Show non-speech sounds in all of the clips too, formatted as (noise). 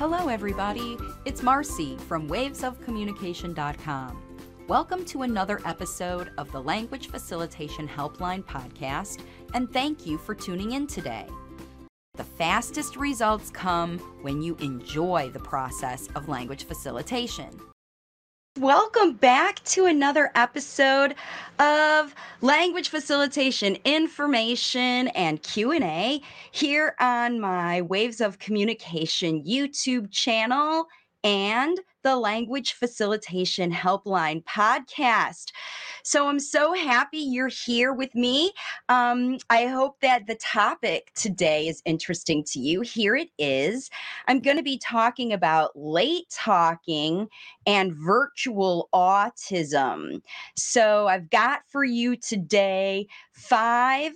Hello, everybody. It's Marcy from wavesofcommunication.com. Welcome to another episode of the Language Facilitation Helpline podcast, and thank you for tuning in today. The fastest results come when you enjoy the process of language facilitation. Welcome back to another episode of language facilitation information and Q&A here on my Waves of Communication YouTube channel and the Language Facilitation Helpline podcast. So I'm so happy you're here with me. Um, I hope that the topic today is interesting to you. Here it is. I'm going to be talking about late talking and virtual autism. So I've got for you today five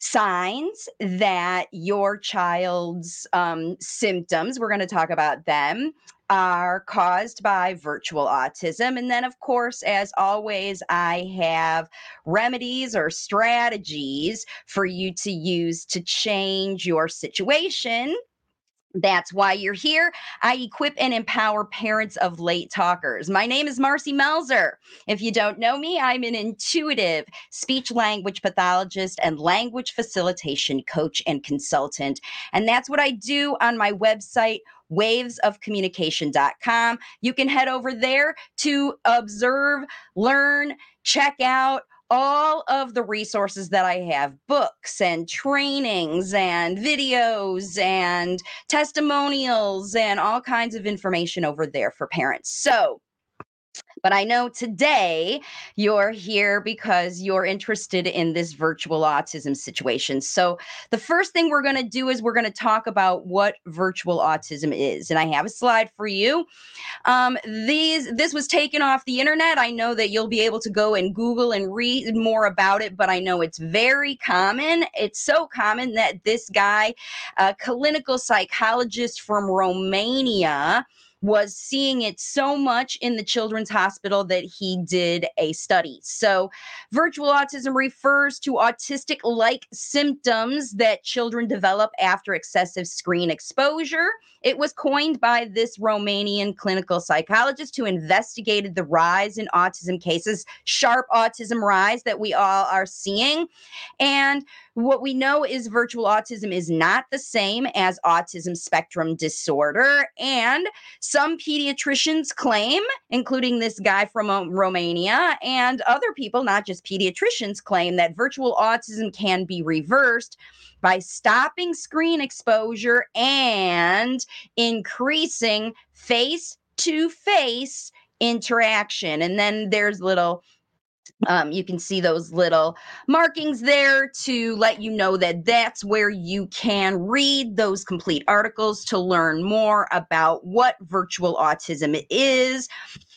signs that your child's um, symptoms, we're going to talk about them, are caused by virtual autism. And then, of course, as always, I have remedies or strategies for you to use to change your situation that's why you're here. I equip and empower parents of late talkers. My name is Marcy Melzer. If you don't know me, I'm an intuitive speech language pathologist and language facilitation coach and consultant. And that's what I do on my website, wavesofcommunication.com. You can head over there to observe, learn, check out all of the resources that I have books and trainings and videos and testimonials and all kinds of information over there for parents. So, but I know today you're here because you're interested in this virtual autism situation. So, the first thing we're going to do is we're going to talk about what virtual autism is. And I have a slide for you. Um, these this was taken off the internet. I know that you'll be able to go and Google and read more about it, but I know it's very common. It's so common that this guy, a clinical psychologist from Romania, was seeing it so much in the children's hospital that he did a study. So, virtual autism refers to autistic like symptoms that children develop after excessive screen exposure. It was coined by this Romanian clinical psychologist who investigated the rise in autism cases, sharp autism rise that we all are seeing. And what we know is virtual autism is not the same as autism spectrum disorder. And some pediatricians claim, including this guy from Romania and other people, not just pediatricians, claim that virtual autism can be reversed by stopping screen exposure and increasing face to face interaction. And then there's little um, you can see those little markings there to let you know that that's where you can read those complete articles to learn more about what virtual autism is.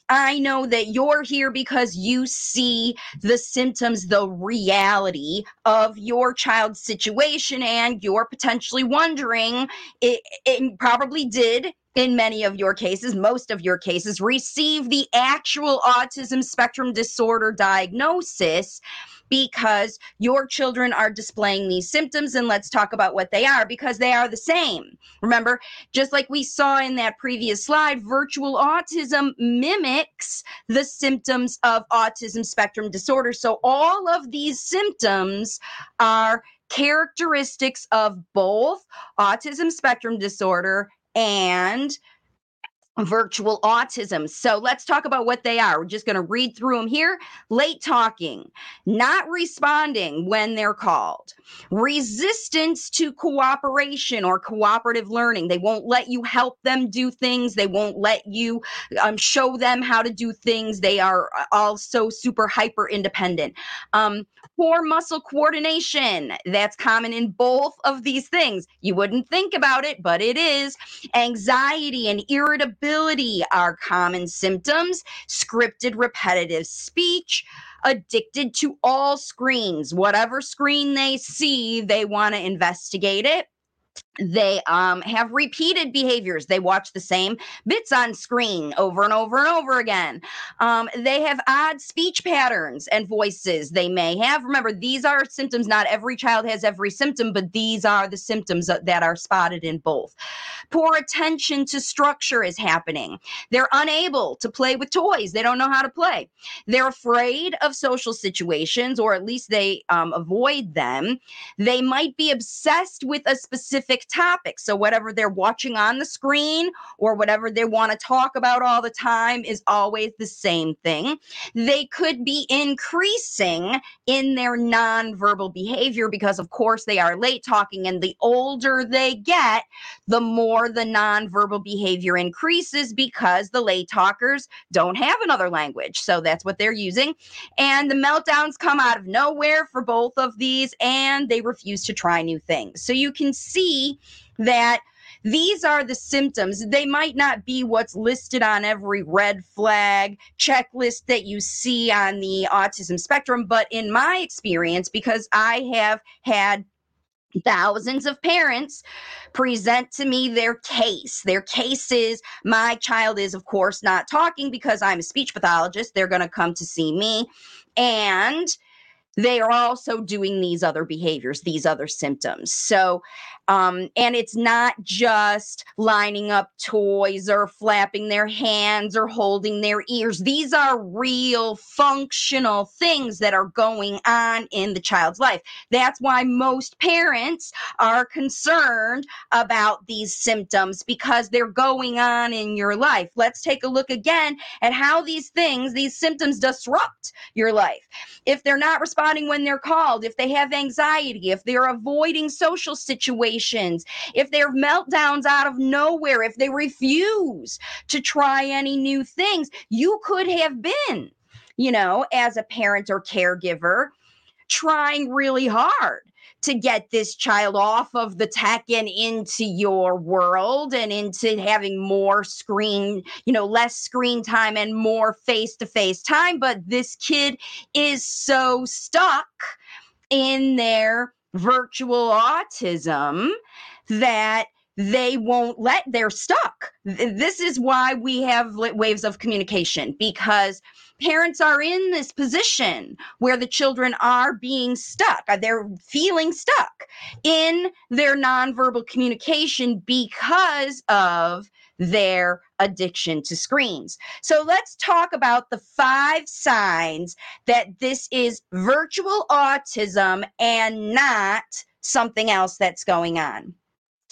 I know that you're here because you see the symptoms, the reality of your child's situation, and you're potentially wondering it, it probably did in many of your cases, most of your cases, receive the actual autism spectrum disorder diagnosis because your children are displaying these symptoms. And let's talk about what they are because they are the same. Remember, just like we saw in that previous slide, virtual autism mimics the symptoms of autism spectrum disorder. So all of these symptoms are characteristics of both autism spectrum disorder and virtual autism. So let's talk about what they are. We're just going to read through them here. Late talking, not responding when they're called, resistance to cooperation or cooperative learning. They won't let you help them do things. They won't let you um, show them how to do things. They are uh, also super hyper independent. Um, poor muscle coordination. That's common in both of these things. You wouldn't think about it, but it is. Anxiety and irritability are common symptoms. Scripted repetitive speech, addicted to all screens. Whatever screen they see, they want to investigate it they um, have repeated behaviors. They watch the same bits on screen over and over and over again. Um, they have odd speech patterns and voices they may have. Remember, these are symptoms. Not every child has every symptom, but these are the symptoms that are spotted in both. Poor attention to structure is happening. They're unable to play with toys. They don't know how to play. They're afraid of social situations, or at least they um, avoid them. They might be obsessed with a specific topic. So, whatever they're watching on the screen or whatever they want to talk about all the time is always the same thing. They could be increasing in their nonverbal behavior because, of course, they are late talking. And the older they get, the more the nonverbal behavior increases because the late talkers don't have another language. So, that's what they're using. And the meltdowns come out of nowhere for both of these, and they refuse to try new things. So, you can see that these are the symptoms. They might not be what's listed on every red flag checklist that you see on the autism spectrum, but in my experience, because I have had thousands of parents present to me their case. Their case is my child is, of course, not talking because I'm a speech pathologist. They're going to come to see me. And they are also doing these other behaviors, these other symptoms. So, um, and it's not just lining up toys or flapping their hands or holding their ears. These are real functional things that are going on in the child's life. That's why most parents are concerned about these symptoms because they're going on in your life. Let's take a look again at how these things, these symptoms disrupt your life. If they're not when they're called, if they have anxiety, if they're avoiding social situations, situations, if they're meltdowns out of nowhere, if they refuse to try any new things, you could have been, you know, as a parent or caregiver, trying really hard to get this child off of the tech and into your world and into having more screen, you know, less screen time and more face to face time. But this kid is so stuck in their virtual autism that they won't let they're stuck this is why we have waves of communication because parents are in this position where the children are being stuck uh, they're feeling stuck in their nonverbal communication because of their addiction to screens. So let's talk about the five signs that this is virtual autism and not something else that's going on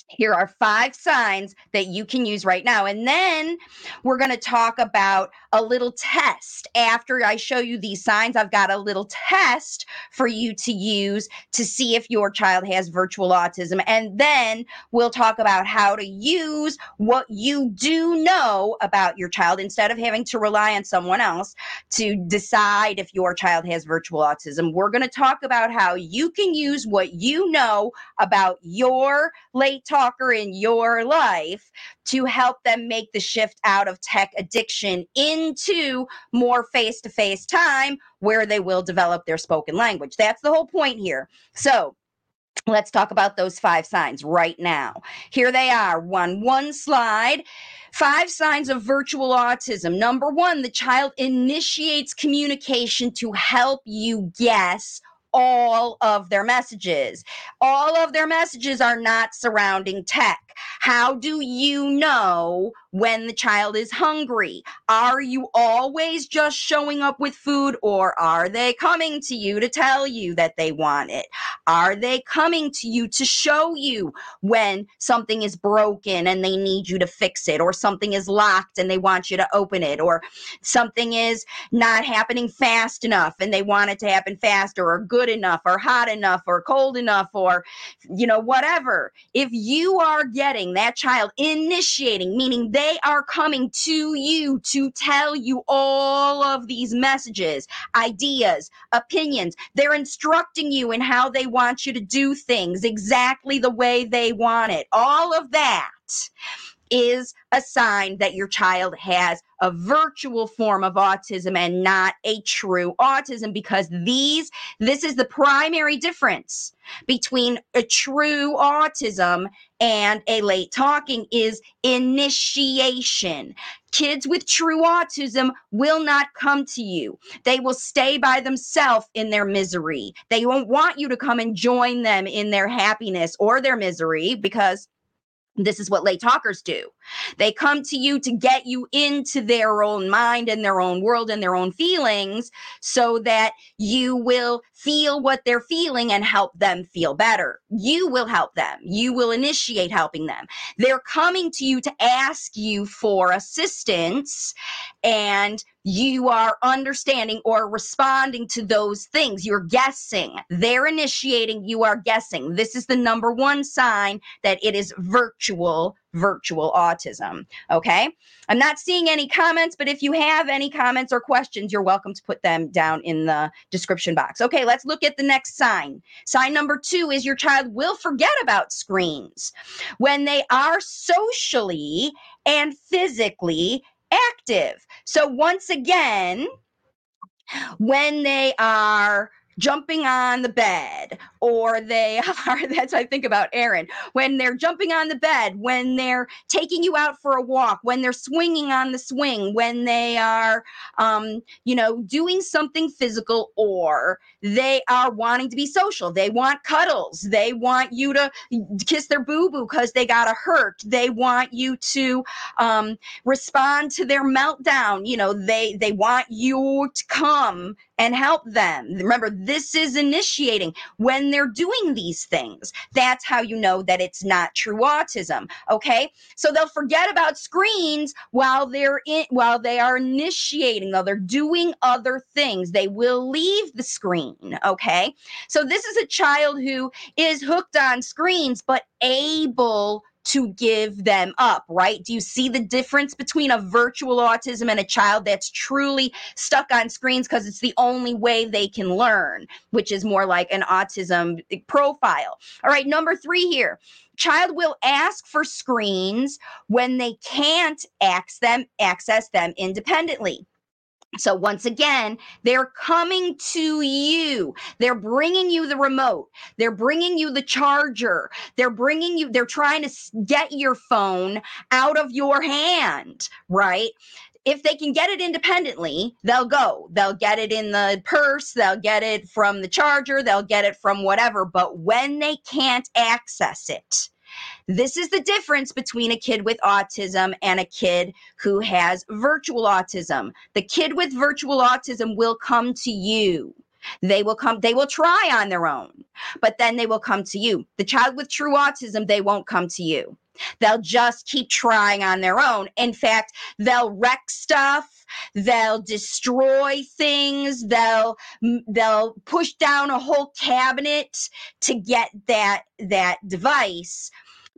here are five signs that you can use right now. And then we're going to talk about a little test. After I show you these signs, I've got a little test for you to use to see if your child has virtual autism. And then we'll talk about how to use what you do know about your child instead of having to rely on someone else to decide if your child has virtual autism. We're going to talk about how you can use what you know about your late talker in your life to help them make the shift out of tech addiction into more face to face time where they will develop their spoken language. That's the whole point here. So, Let's talk about those five signs right now. Here they are. One, one slide. Five signs of virtual autism. Number one, the child initiates communication to help you guess all of their messages. All of their messages are not surrounding tech. How do you know when the child is hungry? Are you always just showing up with food or are they coming to you to tell you that they want it? Are they coming to you to show you when something is broken and they need you to fix it or something is locked and they want you to open it or something is not happening fast enough and they want it to happen faster or good enough or hot enough or cold enough or you know whatever. If you are getting that child initiating, meaning they are coming to you to tell you all of these messages, ideas, opinions. They're instructing you in how they want you to do things exactly the way they want it. All of that is a sign that your child has a virtual form of autism and not a true autism because these this is the primary difference between a true autism and a late talking is initiation. Kids with true autism will not come to you. They will stay by themselves in their misery. They won't want you to come and join them in their happiness or their misery because this is what late talkers do. They come to you to get you into their own mind and their own world and their own feelings so that you will feel what they're feeling and help them feel better. You will help them. You will initiate helping them. They're coming to you to ask you for assistance and you are understanding or responding to those things. You're guessing. They're initiating, you are guessing. This is the number one sign that it is virtual, virtual autism. Okay. I'm not seeing any comments, but if you have any comments or questions, you're welcome to put them down in the description box. Okay, let's look at the next sign. Sign number two is your child will forget about screens when they are socially and physically active. So once again, when they are jumping on the bed or they (laughs) are that's I think about Aaron when they're jumping on the bed when they're taking you out for a walk when they're swinging on the swing when they are um, you know doing something physical or they are wanting to be social. They want cuddles. They want you to kiss their boo boo because they got a hurt. They want you to um, respond to their meltdown. You know they they want you to come and help them. Remember, this is initiating when they're doing these things. That's how you know that it's not true autism. Okay. So they'll forget about screens while they're in, while they are initiating, while they're doing other things. They will leave the screen. Okay. So this is a child who is hooked on screens, but able to give them up, right? Do you see the difference between a virtual autism and a child that's truly stuck on screens because it's the only way they can learn, which is more like an autism profile? All right, number three here child will ask for screens when they can't access them independently so once again, they're coming to you. They're bringing you the remote. They're bringing you the charger. They're bringing you, they're trying to get your phone out of your hand, right? If they can get it independently, they'll go. They'll get it in the purse, they'll get it from the charger, they'll get it from whatever. But when they can't access it, this is the difference between a kid with autism and a kid who has virtual autism. The kid with virtual autism will come to you. They will come, they will try on their own, but then they will come to you. The child with true autism, they won't come to you. They'll just keep trying on their own. In fact, they'll wreck stuff, they'll destroy things, they'll they'll push down a whole cabinet to get that that device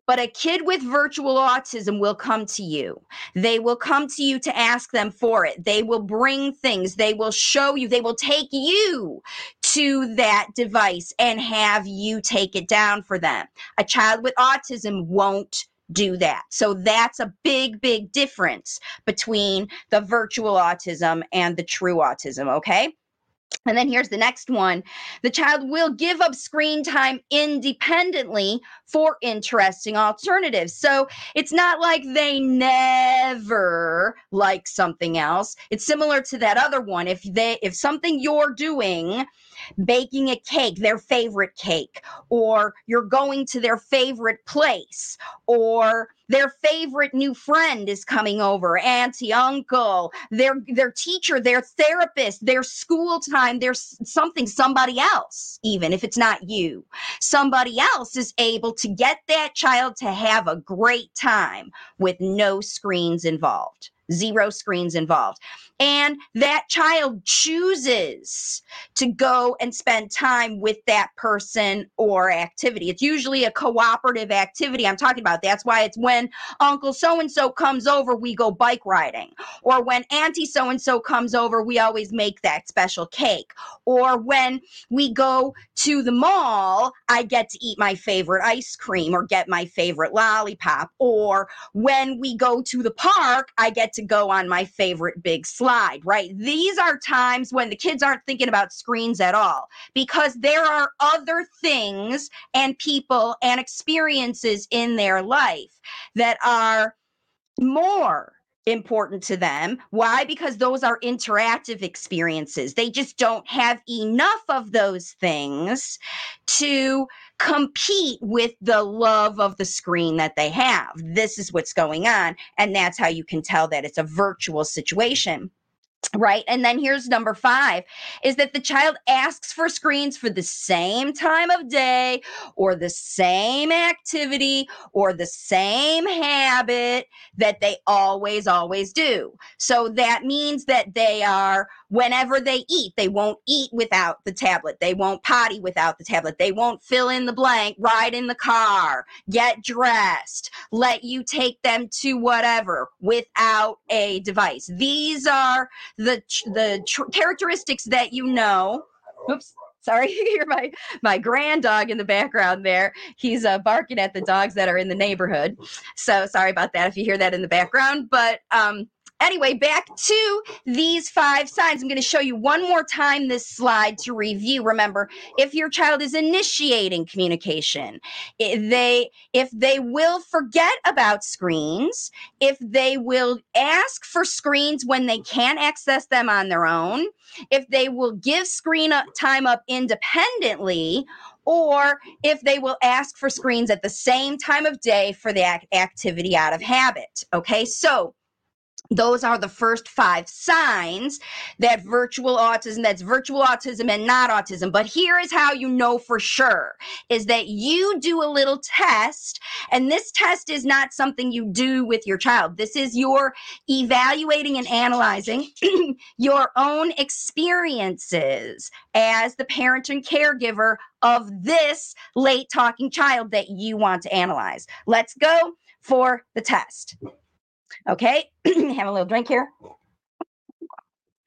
but a kid with virtual autism will come to you. They will come to you to ask them for it. They will bring things. They will show you. They will take you to that device and have you take it down for them. A child with autism won't do that. So that's a big, big difference between the virtual autism and the true autism. Okay. And then here's the next one the child will give up screen time independently for interesting alternatives. So it's not like they never like something else. It's similar to that other one. If they if something you're doing baking a cake, their favorite cake, or you're going to their favorite place, or their favorite new friend is coming over, auntie, uncle, their their teacher, their therapist, their school time, there's something, somebody else, even if it's not you, somebody else is able to get that child to have a great time with no screens involved. Zero screens involved. And that child chooses to go and spend time with that person or activity. It's usually a cooperative activity I'm talking about. That's why it's when Uncle so and so comes over, we go bike riding. Or when Auntie so and so comes over, we always make that special cake. Or when we go to the mall, I get to eat my favorite ice cream or get my favorite lollipop. Or when we go to the park, I get to go on my favorite big slide, right? These are times when the kids aren't thinking about screens at all because there are other things and people and experiences in their life that are more important to them. Why? Because those are interactive experiences. They just don't have enough of those things to compete with the love of the screen that they have. This is what's going on. And that's how you can tell that it's a virtual situation right and then here's number five is that the child asks for screens for the same time of day or the same activity or the same habit that they always always do so that means that they are whenever they eat they won't eat without the tablet they won't potty without the tablet they won't fill in the blank ride in the car get dressed let you take them to whatever without a device these are the the tr- characteristics that you know. Oops. Sorry, (laughs) you hear my my grand dog in the background there. He's uh, barking at the dogs that are in the neighborhood. So sorry about that if you hear that in the background. But um, anyway, back to these five signs. I'm going to show you one more time this slide to review. Remember, if your child is initiating communication, if they if they will forget about screens, if they will ask for screens when they can't access them on their own, if they will give screen time up independently, or if they will ask for screens at the same time of day for the activity out of habit. Okay, so those are the first five signs that virtual autism that's virtual autism and not autism. But here is how you know for sure is that you do a little test and this test is not something you do with your child. This is your evaluating and analyzing (clears throat) your own experiences as the parent and caregiver of this late talking child that you want to analyze. Let's go for the test Okay, (clears throat) have a little drink here.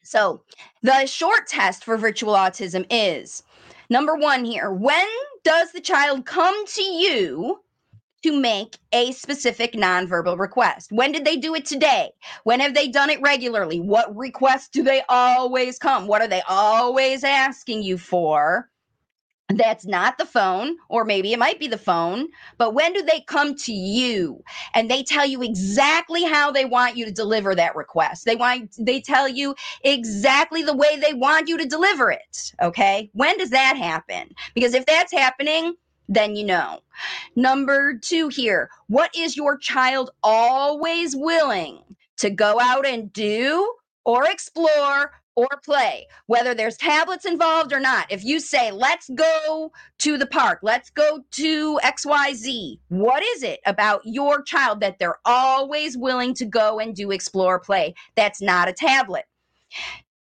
So, the short test for virtual autism is number one here when does the child come to you to make a specific nonverbal request? When did they do it today? When have they done it regularly? What requests do they always come? What are they always asking you for? That's not the phone, or maybe it might be the phone, but when do they come to you and they tell you exactly how they want you to deliver that request? They want they tell you exactly the way they want you to deliver it. Okay. When does that happen? Because if that's happening, then you know. Number two here, what is your child always willing to go out and do or explore or play, whether there's tablets involved or not. If you say, let's go to the park, let's go to XYZ, what is it about your child that they're always willing to go and do explore play? That's not a tablet.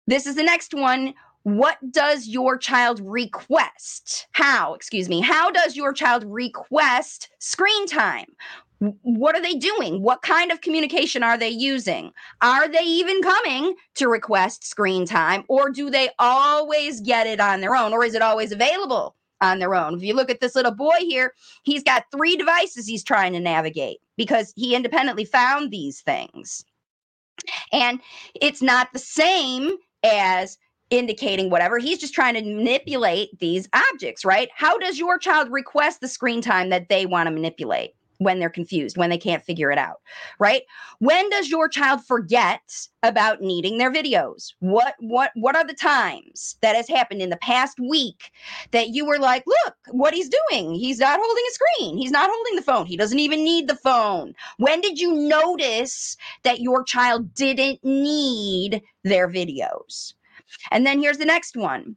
This is the next one. What does your child request? How, excuse me, how does your child request screen time? What are they doing? What kind of communication are they using? Are they even coming to request screen time or do they always get it on their own or is it always available on their own? If you look at this little boy here, he's got three devices he's trying to navigate because he independently found these things. And it's not the same as indicating whatever. He's just trying to manipulate these objects, right? How does your child request the screen time that they want to manipulate? When they're confused, when they can't figure it out, right? When does your child forget about needing their videos? What what what are the times that has happened in the past week that you were like, "Look, what he's doing. He's not holding a screen. He's not holding the phone. He doesn't even need the phone." When did you notice that your child didn't need their videos? And then here's the next one.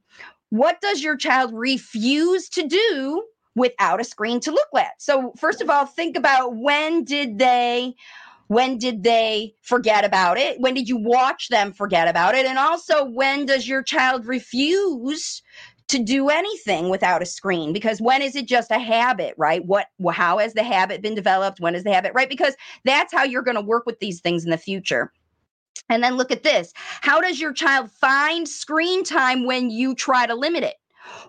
What does your child refuse to do without a screen to look at. So, first of all, think about when did they when did they forget about it? When did you watch them forget about it? And also, when does your child refuse to do anything without a screen? Because when is it just a habit, right? What, how has the habit been developed? When is the habit, right? Because that's how you're going to work with these things in the future. And then look at this. How does your child find screen time when you try to limit it?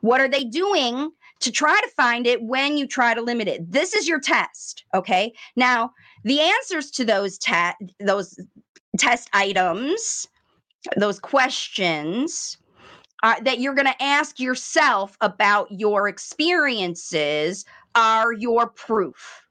What are they doing to try to find it when you try to limit it? This is your test, okay? Now, the answers to those te- those test items, those questions uh, that you're going to ask yourself about your experiences are your proof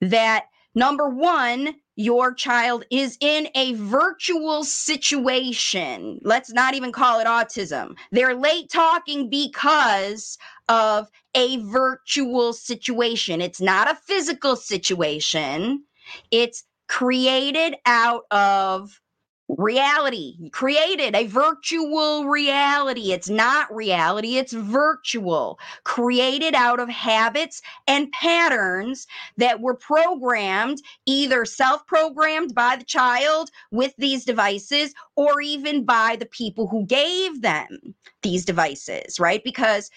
that number one, your child is in a virtual situation. Let's not even call it autism. They're late talking because of a virtual situation. It's not a physical situation, it's created out of reality created a virtual reality. It's not reality it's virtual. Created out of habits and patterns that were programmed either self-programmed by the child with these devices or even by the people who gave them these devices right? Because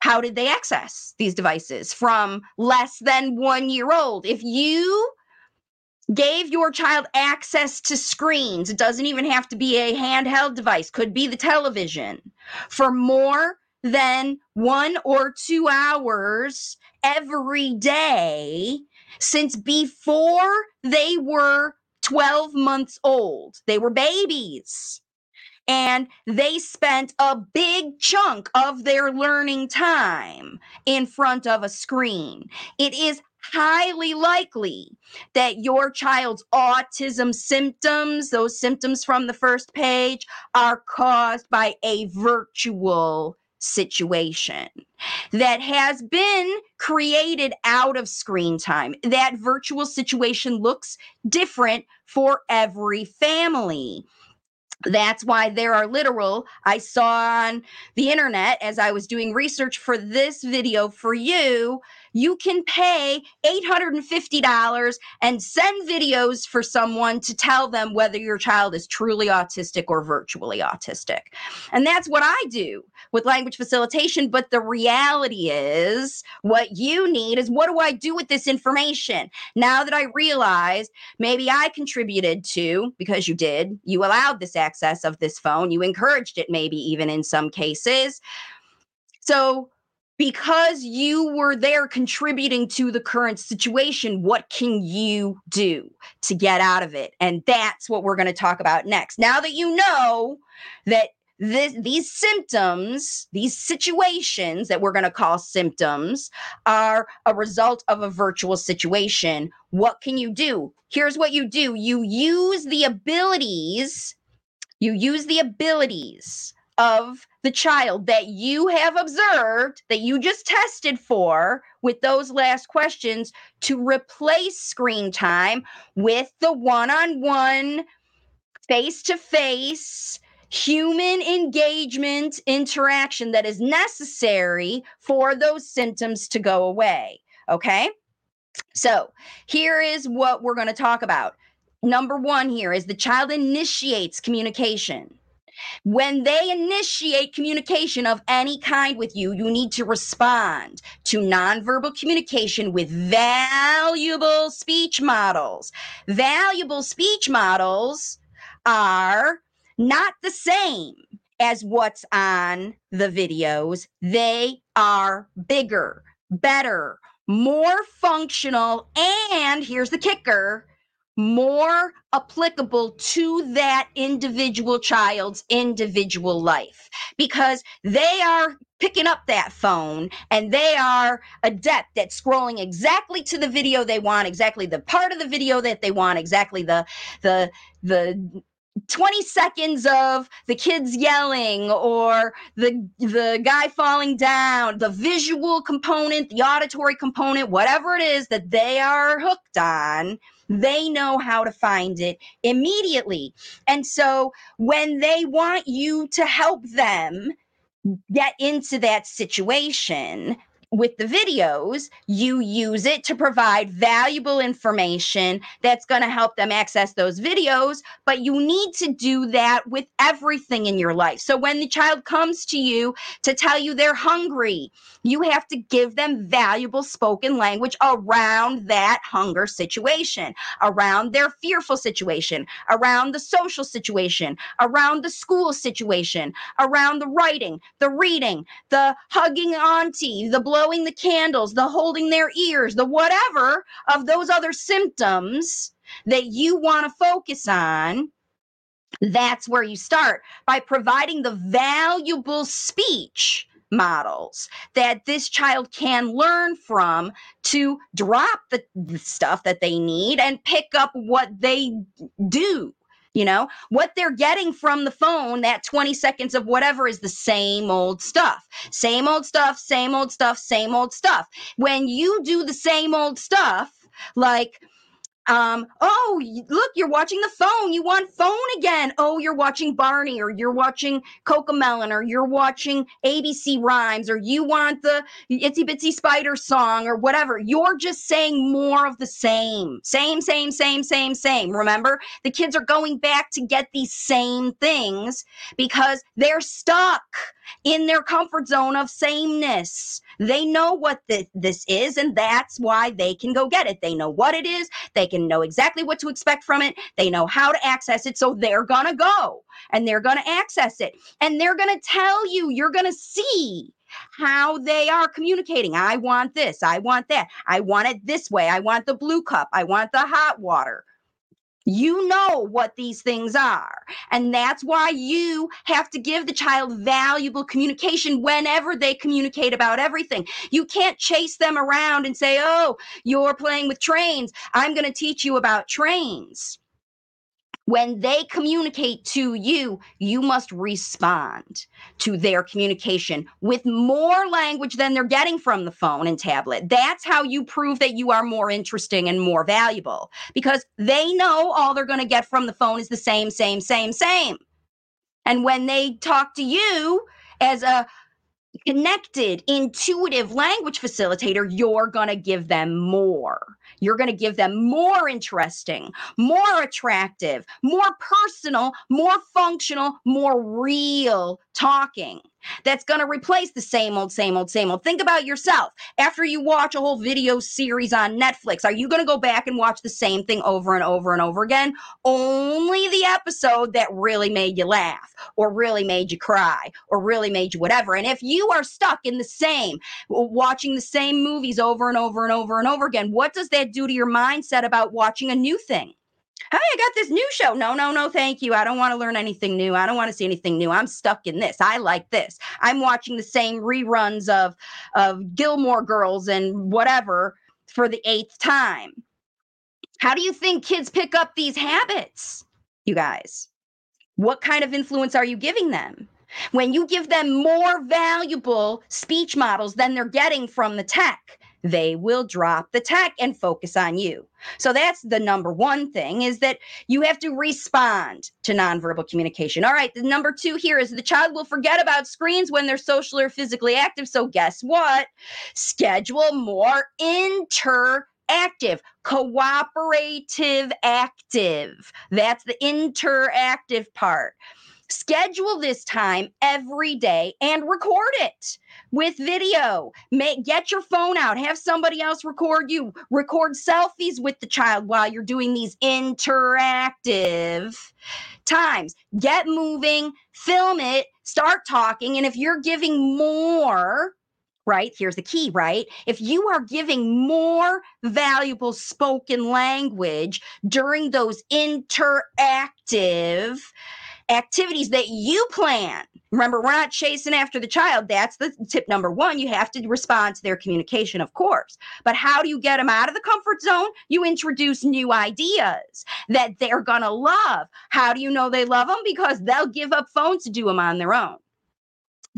how did they access these devices? From less than 1 year old. If you gave your child access to screens. It doesn't even have to be a handheld device, could be the television for more than one or two hours every day since before they were 12 months old. They were babies. And they spent a big chunk of their learning time in front of a screen. It is highly likely that your child's autism symptoms, those symptoms from the first page, are caused by a virtual situation that has been created out of screen time. That virtual situation looks different for every family. That's why there are literal, I saw on the internet as I was doing research for this video for you, you can pay $850 and send videos for someone to tell them whether your child is truly autistic or virtually autistic. And that's what I do with language facilitation. But the reality is, what you need is what do I do with this information? Now that I realize maybe I contributed to, because you did, you allowed this access of this phone, you encouraged it, maybe even in some cases. So, because you were there contributing to the current situation, what can you do to get out of it? And that's what we're going to talk about next. Now that you know that this, these symptoms, these situations that we're going to call symptoms, are a result of a virtual situation, what can you do? Here's what you do you use the abilities, you use the abilities of the child that you have observed, that you just tested for with those last questions to replace screen time with the one on one, face to face, human engagement interaction that is necessary for those symptoms to go away. Okay. So here is what we're going to talk about. Number one here is the child initiates communication. When they initiate communication of any kind with you, you need to respond to nonverbal communication with valuable speech models. Valuable speech models are not the same as what's on the videos. They are bigger, better, more functional, and here's the kicker more applicable to that individual child's individual life because they are picking up that phone and they are adept at scrolling exactly to the video they want exactly the part of the video that they want exactly the the the 20 seconds of the kids yelling or the the guy falling down the visual component the auditory component whatever it is that they are hooked on they know how to find it immediately. And so when they want you to help them get into that situation with the videos, you use it to provide valuable information that's going to help them access those videos. But you need to do that with everything in your life. So when the child comes to you to tell you they're hungry, you have to give them valuable spoken language around that hunger situation, around their fearful situation, around the social situation, around the school situation, around the writing, the reading, the hugging auntie, the blowing the candles, the holding their ears, the whatever of those other symptoms that you want to focus on. That's where you start by providing the valuable speech models that this child can learn from to drop the, stuff that they need and pick up what they do you know, what they're getting from the phone, that 20 seconds of whatever is the same old stuff. Same old stuff, same old stuff, same old stuff. When you do the same old stuff, like um, oh, look, you're watching the phone. You want phone again. Oh, you're watching Barney or you're watching Cocomelon or you're watching ABC Rhymes or you want the Itsy Bitsy Spider song or whatever. You're just saying more of the same. Same, same, same, same, same. Remember, the kids are going back to get these same things because they're stuck in their comfort zone of sameness. They know what the, this is, and that's why they can go get it. They know what it is, they can know exactly what to expect from it, they know how to access it. So they're to go and they're to access it, and they're to tell you, you're to see how they are communicating. I want this. I want that. I want it this way. I want the blue cup. I want the hot water. You know what these things are. And that's why you have to give the child valuable communication whenever they communicate about everything. You can't chase them around and say, oh, you're playing with trains. I'm going to teach you about trains when they communicate to you, you must respond to their communication with more language than they're getting from the phone and tablet. That's how you prove that you are more interesting and more valuable because they know all they're going to get from the phone is the same, same, same, same. And when they talk to you as a connected, intuitive language facilitator, you're going to give them more. You're going to give them more interesting, more attractive, more personal, more functional, more real talking that's going to replace the same old, same old, same old. Think about yourself. After you watch a whole video series on Netflix, are you going to go back and watch the same thing over and over and over again? Only the episode that really made you laugh or really made you cry or really made you whatever. And if you are stuck in the same, watching the same movies over and over and over and over again, what does that do to your mindset about watching a new thing? Hey, I got this new show. No, no, no, thank you. I don't want to learn anything new. I don't want to see anything new. I'm stuck in this. I like this. I'm watching the same reruns of of Gilmore Girls and whatever for the eighth time. How do you think kids pick up these habits, you guys? What kind of influence are you giving them? When you give them more valuable speech models than they're getting from the tech, they will drop the tech and focus on you. So that's the number one thing is that you have to respond to nonverbal communication. All right, the number two here is the child will forget about screens when they're socially or physically active. So guess what? Schedule more interactive, cooperative active. That's the interactive part. Schedule this time every day and record it with video. Make, get your phone out, have somebody else record you. Record selfies with the child while you're doing these interactive times. Get moving, film it, start talking. And if you're giving more, right? Here's the key, right? If you are giving more valuable spoken language during those interactive activities that you plan. Remember, we're not chasing after the child. That's the tip number one. You have to respond to their communication, of course. But how do you get them out of the comfort zone? You introduce new ideas that they're going to love. How do you know they love them? Because they'll give up phones to do them on their own.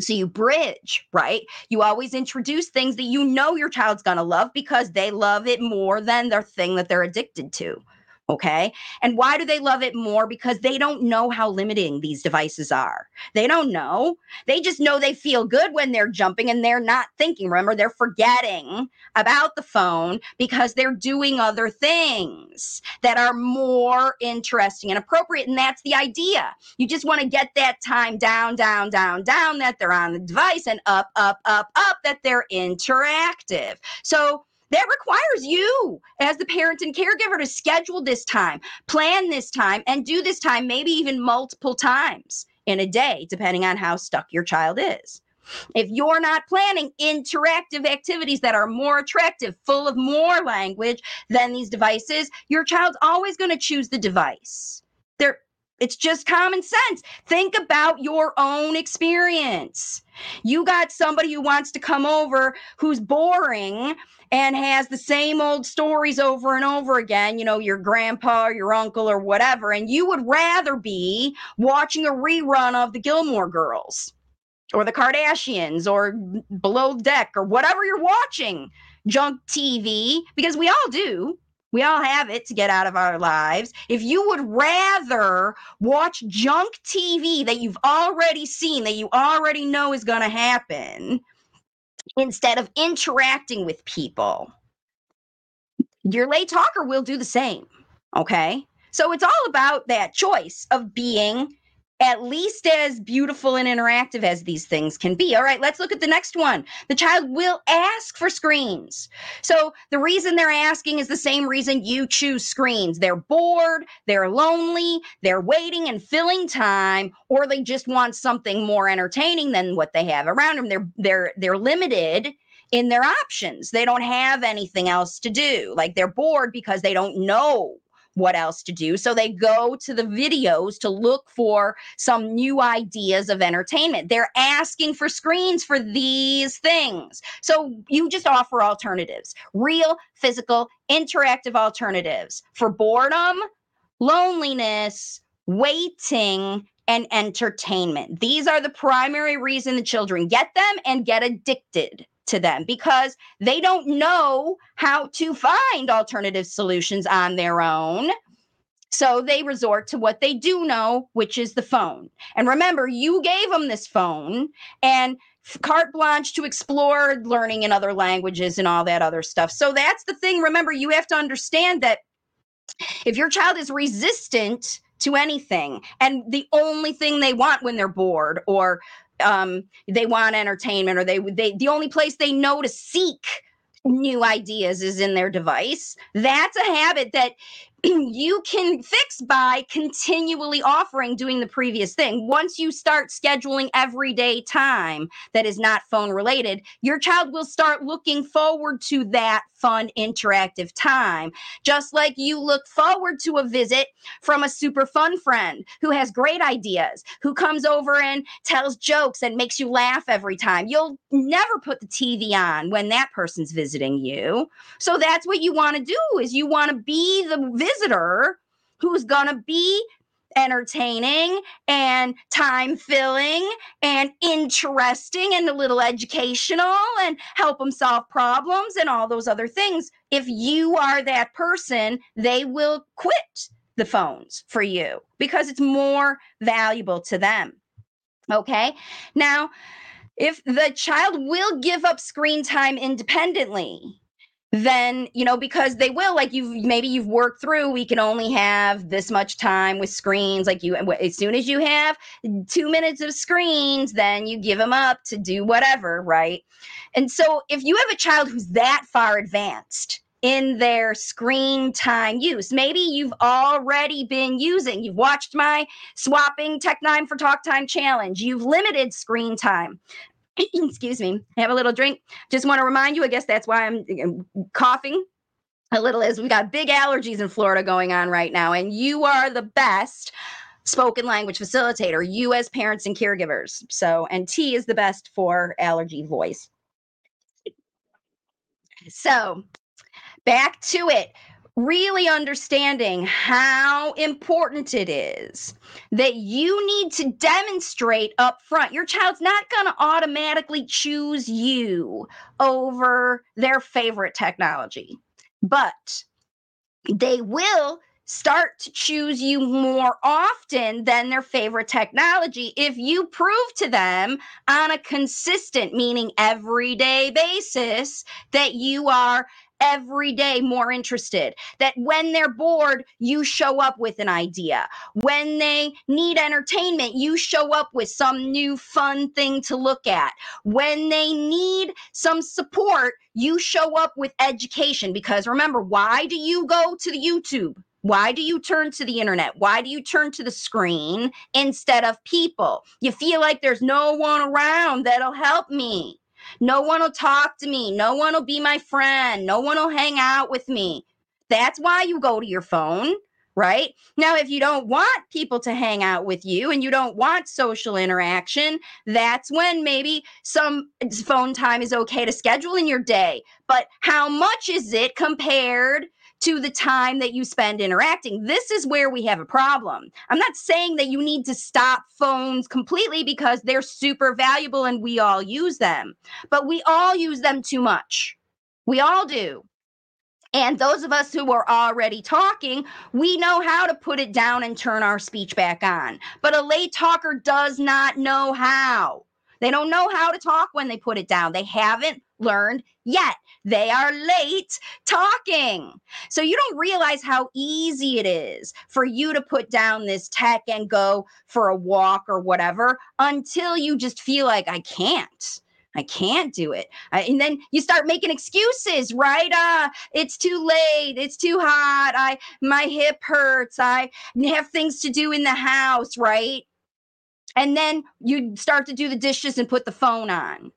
So you bridge, right? You always introduce things that you know your child's going to love because they love it more than their thing that they're addicted to Okay. And why do they love it more? Because they don't know how limiting these devices are. They don't know. They just know they feel good when they're jumping and they're not thinking. Remember, they're forgetting about the phone because they're doing other things that are more interesting and appropriate. And that's the idea. You just want to get that time down, down, down, down, that they're on the device and up, up, up, up, that they're interactive. So, that requires you as the parent and caregiver to schedule this time, plan this time, and do this time maybe even multiple times in a day, depending on how stuck your child is. If you're not planning interactive activities that are more attractive, full of more language than these devices, your child's always going to choose the device. They're it's just common sense. Think about your own experience. You got somebody who wants to come over who's boring and has the same old stories over and over again, you know, your grandpa or your uncle or whatever, and you would rather be watching a rerun of the Gilmore Girls or the Kardashians or Below Deck or whatever you're watching, junk TV, because we all do. We all have it to get out of our lives. If you would rather watch junk TV that you've already seen, that you already know is going to happen, instead of interacting with people, your late talker will do the same. Okay. So it's all about that choice of being at least as beautiful and interactive as these things can be. All right, let's look at the next one. The child will ask for screens. So the reason they're asking is the same reason you choose screens. They're bored, they're lonely, they're waiting and filling time, or they just want something more entertaining than what they have around them. They're they're they're limited in their options. They don't have anything else to do. Like they're bored because they don't know what else to do. So they go to the videos to look for some new ideas of entertainment. They're asking for screens for these things. So you just offer alternatives, real, physical, interactive alternatives for boredom, loneliness, waiting, and entertainment. These are the primary reason the children get them and get addicted to them because they don't know how to find alternative solutions on their own. So they resort to what they do know, which is the phone. And remember, you gave them this phone and carte blanche to explore learning in other languages and all that other stuff. So that's the thing. Remember, you have to understand that if your child is resistant to anything and the only thing they want when they're bored or um, they want entertainment or they they the only place they know to seek new ideas is in their device. That's a habit that you can fix by continually offering doing the previous thing. Once you start scheduling everyday time that is not phone related, your child will start looking forward to that fun, interactive time. Just like you look forward to a visit from a super fun friend who has great ideas, who comes over and tells jokes and makes you laugh every time. You'll never put the TV on when that person's visiting you. So that's what you want to do is you want to be the visitor who's going to be entertaining and time filling and interesting and a little educational and help them solve problems and all those other things. If you are that person, they will quit the phones for you because it's more valuable to them. Okay. Now, if the child will give up screen time independently, then you know because they will like you've maybe you've worked through we can only have this much time with screens like you as soon as you have two minutes of screens then you give them up to do whatever right and so if you have a child who's that far advanced in their screen time use. Maybe you've already been using, you've watched my swapping Tech Time for Talk Time challenge. You've limited screen time. (clears throat) excuse me, have a little drink. Just want to remind you, I guess that's why I'm, coughing a little, is we got big allergies in Florida going on right now, and you are the best spoken language facilitator, you as parents and caregivers. So, and tea is the best for allergy voice. So, back to it really understanding how important it is that you need to demonstrate up front. Your child's not going to automatically choose you over their favorite technology, but they will start to choose you more often than their favorite technology if you prove to them on a consistent, meaning everyday basis, that you are every day more interested. That when they're bored, you show up with an idea. When they need entertainment, you show up with some new fun thing to look at. When they need some support, you show up with education. Because remember, why do you go to the YouTube? Why do you turn to the internet? Why do you turn to the screen instead of people? You feel like there's no one around that'll help me. No one will talk to me. No one will be my friend. No one will hang out with me. That's why you go to your phone, right? Now, if you don't want people to hang out with you and you don't want social interaction, that's when maybe some phone time is okay to schedule in your day. But how much is it compared to the time that you spend interacting. This is where we have a problem. I'm not saying that you need to stop phones completely because they're super valuable and we all use them, but we all use them too much. We all do. And those of us who are already talking, we know how to put it down and turn our speech back on. But a late talker does not know how. They don't know how to talk when they put it down. They haven't learned yet. They are late talking. So you don't realize how easy it is for you to put down this tech and go for a walk or whatever until you just feel like I can't. I can't do it. and then you start making excuses, right? Uh, it's too late. It's too hot. I my hip hurts. I have things to do in the house, right? And then you start to do the dishes and put the phone on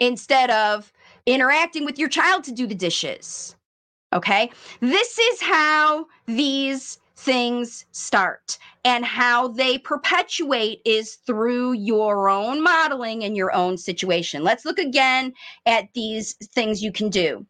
instead of interacting with your child to do the dishes. Okay. This is how these things start and how they perpetuate is through your own modeling and your own situation. Let's look again at these things you can do.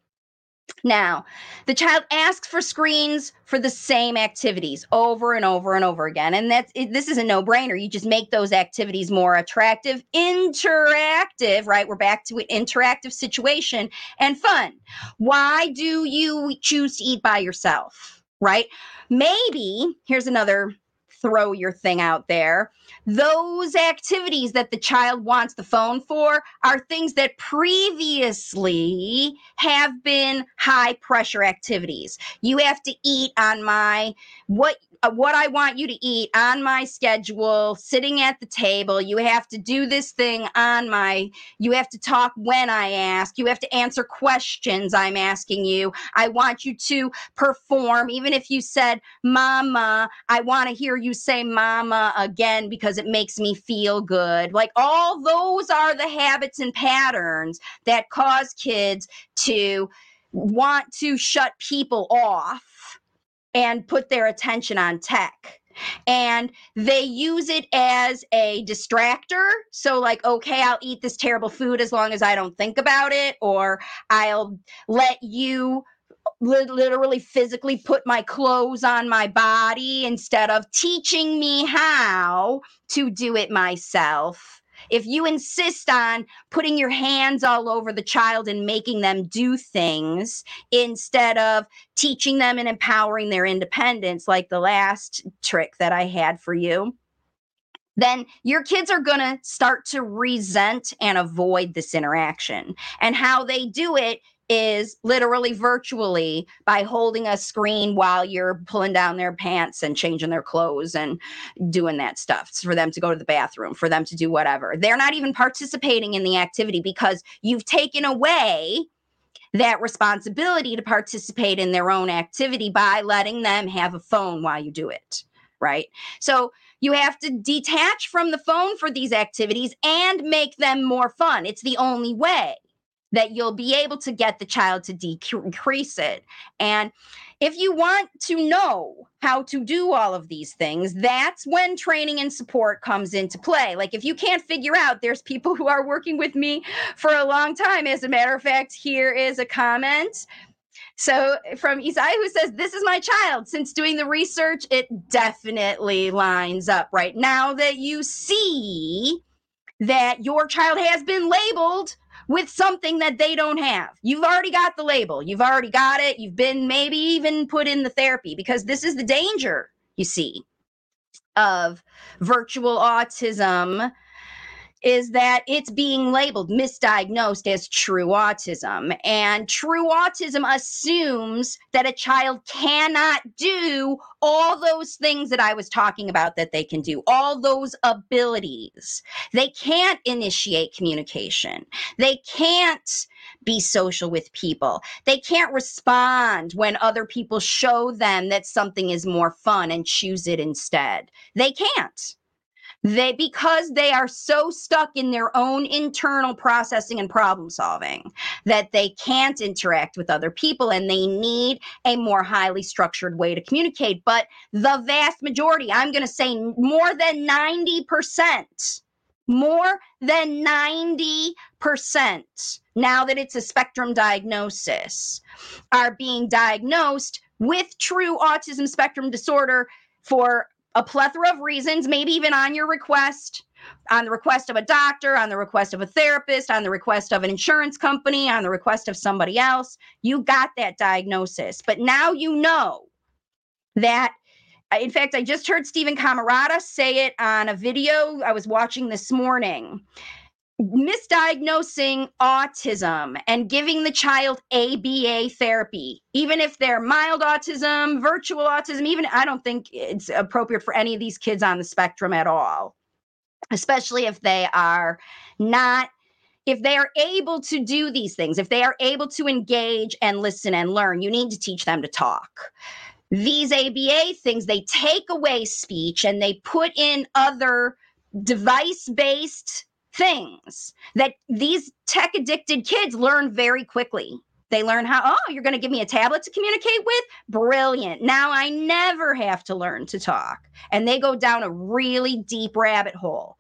Now, the child asks for screens for the same activities over and over and over again. And that's it, this is a no-brainer. You just make those activities more attractive, interactive, right? We're back to an interactive situation and fun. Why do you choose to eat by yourself? Right? Maybe here's another throw your thing out there. Those activities that the child wants the phone for are things that previously have been high pressure activities. You have to eat on my what Uh, what I want you to eat on my schedule, sitting at the table. You have to do this thing on my, you have to talk when I ask. You have to answer questions I'm asking you. I want you to perform. Even if you said, Mama, I want to hear you say Mama again because it makes me feel good. Like all those are the habits and patterns that cause kids to want to shut people off and put their attention on tech and they use it as a distractor. So, like, okay, I'll eat this terrible food as long as I don't think about it, or I'll let you literally physically put my clothes on my body instead of teaching me how to do it myself. If you insist on putting your hands all over the child and making them do things instead of teaching them and empowering their independence, like the last trick that I had for you, then your kids are going to start to resent and avoid this interaction. And how they do it is literally virtually by holding a screen while you're pulling down their pants and changing their clothes and doing that stuff. It's for them to go to the bathroom for them to do whatever. They're not even participating in the activity because you've taken away that responsibility to participate in their own activity by letting them have a phone while you do it right? So you have to detach from the phone for these activities and make them more fun. It's the only way that you'll be able to get the child to decrease it. And if you want to know how to do all of these things, that's when training and support comes into play. Like if you can't figure out, there's people who are working with me for a long time. As a matter of fact, here is a comment. So from Isai who says, This is my child. Since doing the research, it definitely lines up right now that you see that your child has been labeled with something that they don't have. You've already got the label, you've already got it, you've been maybe even put in the therapy because this is the danger, you see, of virtual autism is that it's being labeled misdiagnosed as true autism. And true autism assumes that a child cannot do all those things that I was talking about that they can do, all those abilities. They can't initiate communication. They can't be social with people. They can't respond when other people show them that something is more fun and choose it instead. They can't. They because they are so stuck in their own internal processing and problem solving that they can't interact with other people and they need a more highly structured way to communicate. But the vast majority, I'm going to say more than 90%, more than 90% now that it's a spectrum diagnosis are being diagnosed with true autism spectrum disorder for a plethora of reasons, maybe even on your request, on the request of a doctor, on the request of a therapist, on the request of an insurance company, on the request of somebody else. You got that diagnosis. But now you know that. Uh, in fact, I just heard Stephen Camarata say it on a video I was watching this morning misdiagnosing autism and giving the child ABA therapy, even if they're mild autism, virtual autism, even I don't think it's appropriate for any of these kids on the spectrum at all, especially if they are not. If they are able to do these things, if they are able to engage and listen and learn, you need to teach them to talk. These ABA things, they take away speech and they put in other device based things that these tech addicted kids learn very quickly. They learn how, oh, you're going to give me a tablet to communicate with? Brilliant. Now I never have to learn to talk. And they go down a really deep rabbit hole.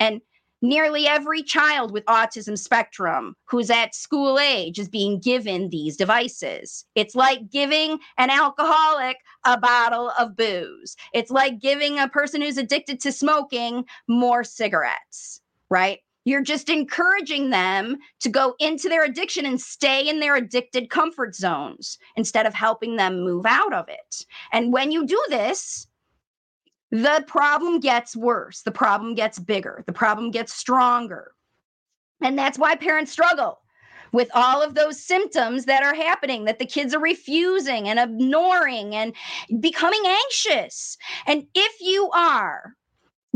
And nearly every child with autism spectrum who's at school age is being given these devices. It's like giving an alcoholic a bottle of booze. It's like giving a person who's addicted to smoking more cigarettes right? You're just encouraging them to go into their addiction and stay in their addicted comfort zones instead of helping them move out of it. And when you do this, the problem gets worse, the problem gets bigger, the problem gets stronger. And that's why parents struggle with all of those symptoms that are happening that the kids are refusing and ignoring and becoming anxious. And if you are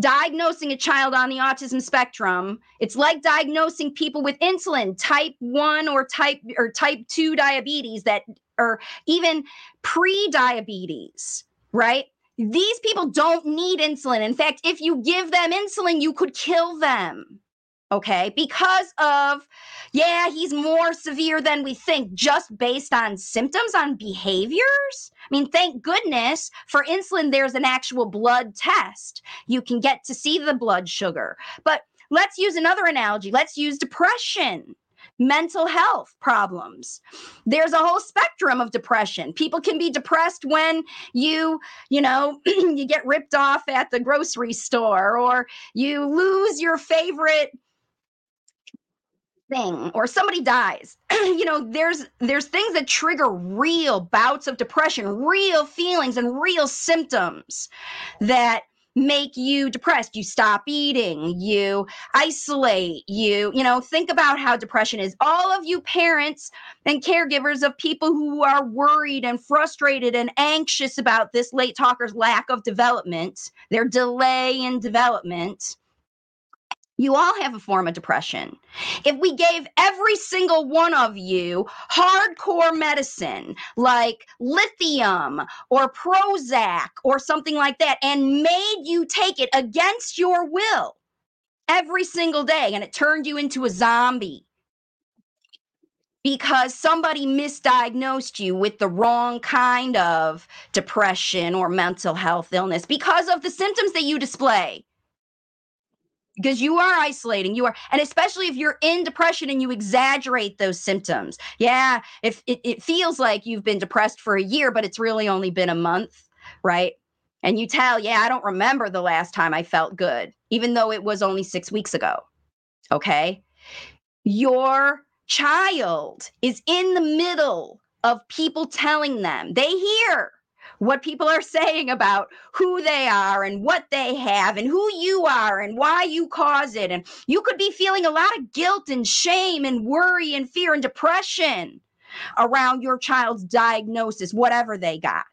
diagnosing a child on the autism spectrum. It's like diagnosing people with insulin type 1 or type or type 2 diabetes that or even pre-diabetes right? These people don't need insulin. In fact if you give them insulin you could kill them okay because of yeah he's more severe than we think just based on symptoms on behaviors? I mean thank goodness for insulin there's an actual blood test. You can get to see the blood sugar. But let's use another analogy. Let's use depression mental health problems. There's a whole spectrum of depression. People can be depressed when you you know (clears throat) you get ripped off at the grocery store or you lose your favorite thing or somebody dies (clears throat) you know there's there's things that trigger real bouts of depression real feelings and real symptoms that make you depressed. You stop eating you isolate you you know think about how depression is. All of you parents and caregivers of people who are worried and frustrated and anxious about this late talker's lack of development their delay in development you all have a form of depression. If we gave every single one of you hardcore medicine like lithium or Prozac or something like that and made you take it against your will every single day and it turned you into a zombie because somebody misdiagnosed you with the wrong kind of depression or mental health illness because of the symptoms that you display because you are isolating you are and especially if you're in depression and you exaggerate those symptoms. Yeah if it, it feels like you've been depressed for a year but it's really only been a month right? And you tell yeah i don't remember the last time i felt good even though it was only six weeks ago okay? Your child is in the middle of people telling them, they hear what people are saying about who they are and what they have and who you are and why you cause it. And you could be feeling a lot of guilt and shame and worry and fear and depression around your child's diagnosis, whatever they got.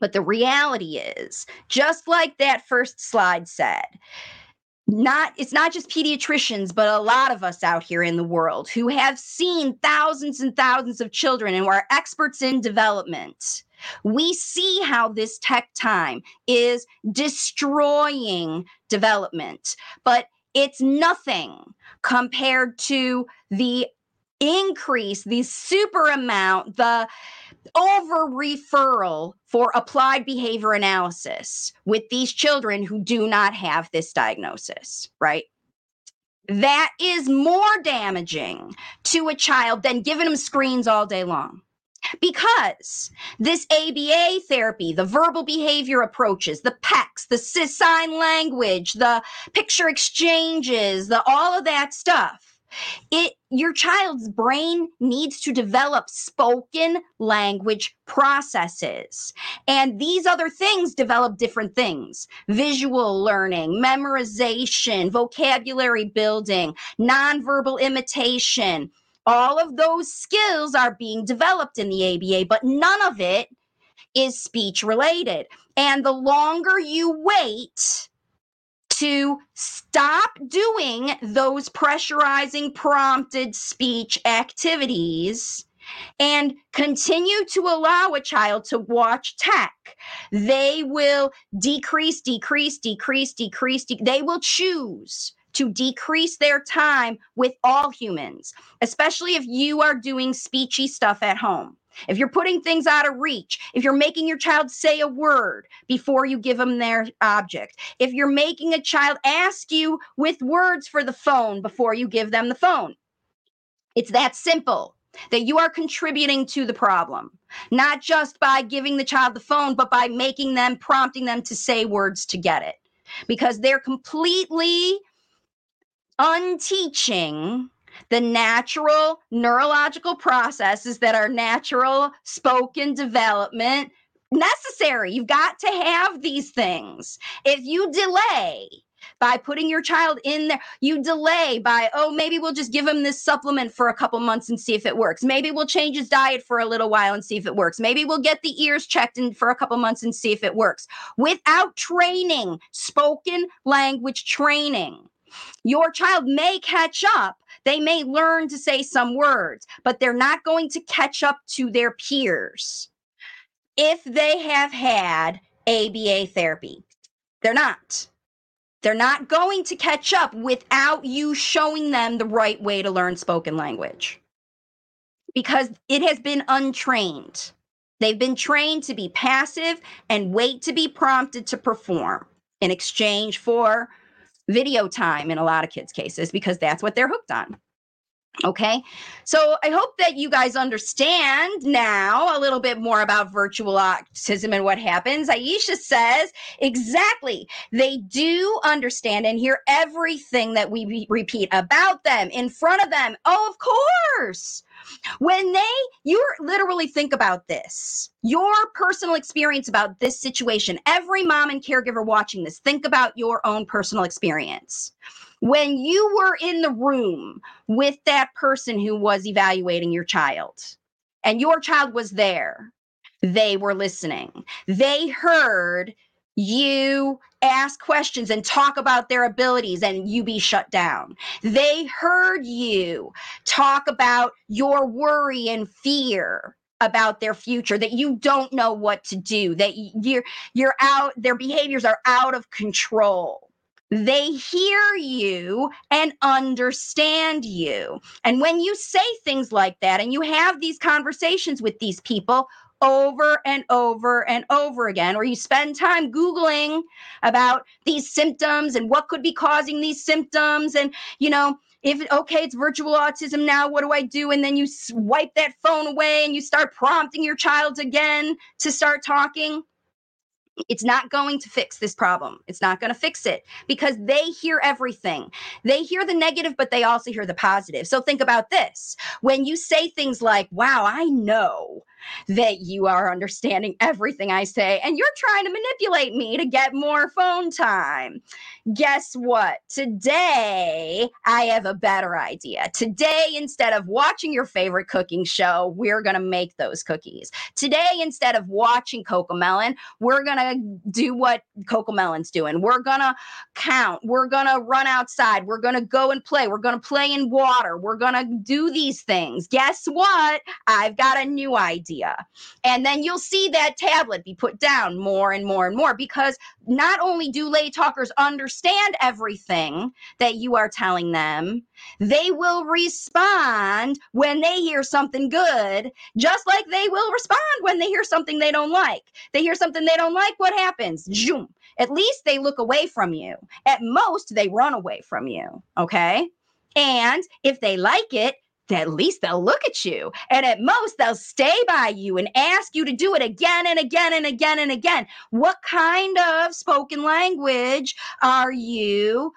But the reality is, just like that first slide said, not it's not just pediatricians but a lot of us out here in the world who have seen thousands and thousands of children and are experts in development we see how this tech time is destroying development but it's nothing compared to the increase the super amount the over referral for applied behavior analysis with these children who do not have this diagnosis, right? That is more damaging to a child than giving them screens all day long. Because this ABA therapy, the verbal behavior approaches, the PECS, the sign language, the picture exchanges, the all of that stuff, it your child's brain needs to develop spoken language processes. And these other things develop different things. Visual learning memorization vocabulary building nonverbal imitation all of those skills are being developed in the ABA but none of it is speech related and the longer you wait to stop doing those pressurizing prompted speech activities and continue to allow a child to watch tech, they will decrease, decrease, decrease, decrease. De- they will choose to decrease their time with all humans, especially if you are doing speechy stuff at home. If you're putting things out of reach, if you're making your child say a word before you give them their object, if you're making a child ask you with words for the phone before you give them the phone, it's that simple that you are contributing to the problem, not just by giving the child the phone, but by making them, prompting them to say words to get it, because they're completely unteaching the natural neurological processes that are natural spoken development necessary. You've got to have these things. If you delay, by putting your child in there. You delay by, oh, maybe we'll just give him this supplement for a couple months and see if it works. Maybe we'll change his diet for a little while and see if it works. Maybe we'll get the ears checked in for a couple months and see if it works. Without training, spoken language training, your child may catch up they may learn to say some words, but they're not going to catch up to their peers if they have had ABA therapy. They're not. They're not going to catch up without you showing them the right way to learn spoken language because it has been untrained. They've been trained to be passive and wait to be prompted to perform in exchange for video time in a lot of kids' cases because that's what they're hooked on. Okay, so I hope that you guys understand now a little bit more about virtual autism and what happens. Aisha says exactly, they do understand and hear everything that we re- repeat about them in front of them. Oh, of course. When they, you literally think about this, your personal experience about this situation, every mom and caregiver watching this, think about your own personal experience. When you were in the room with that person who was evaluating your child and your child was there, they were listening. They heard you ask questions and talk about their abilities and you be shut down. They heard you talk about your worry and fear about their future that you don't know what to do that you're you're out their behaviors are out of control they hear you and understand you. And when you say things like that and you have these conversations with these people over and over and over again, or you spend time Googling about these symptoms and what could be causing these symptoms, and you know, if okay, it's virtual autism now, what do I do? And then you swipe that phone away and you start prompting your child again to start talking it's not going to fix this problem. It's not going to fix it because they hear everything. They hear the negative, but they also hear the positive. So think about this. When you say things like, wow, I know that you are understanding everything I say and you're trying to manipulate me to get more phone time. Guess what? Today, I have a better idea. Today, instead of watching your favorite cooking show, we're going to make those cookies. Today, instead of watching Cocomelon, we're going to do what Cocomelon's doing. We're going to count. We're going to run outside. We're going to go and play. We're going to play in water. We're going to do these things. Guess what? I've got a new idea. And then you'll see that tablet be put down more and more and more because not only do lay talkers understand everything that you are telling them, they will respond when they hear something good, just like they will respond when they hear something they don't like. They hear something they don't like, what happens? Zoom. At least they look away from you. At most, they run away from you. Okay. And if they like it, at least they'll look at you. And at most, they'll stay by you and ask you to do it again and again and again and again. What kind of spoken language are you?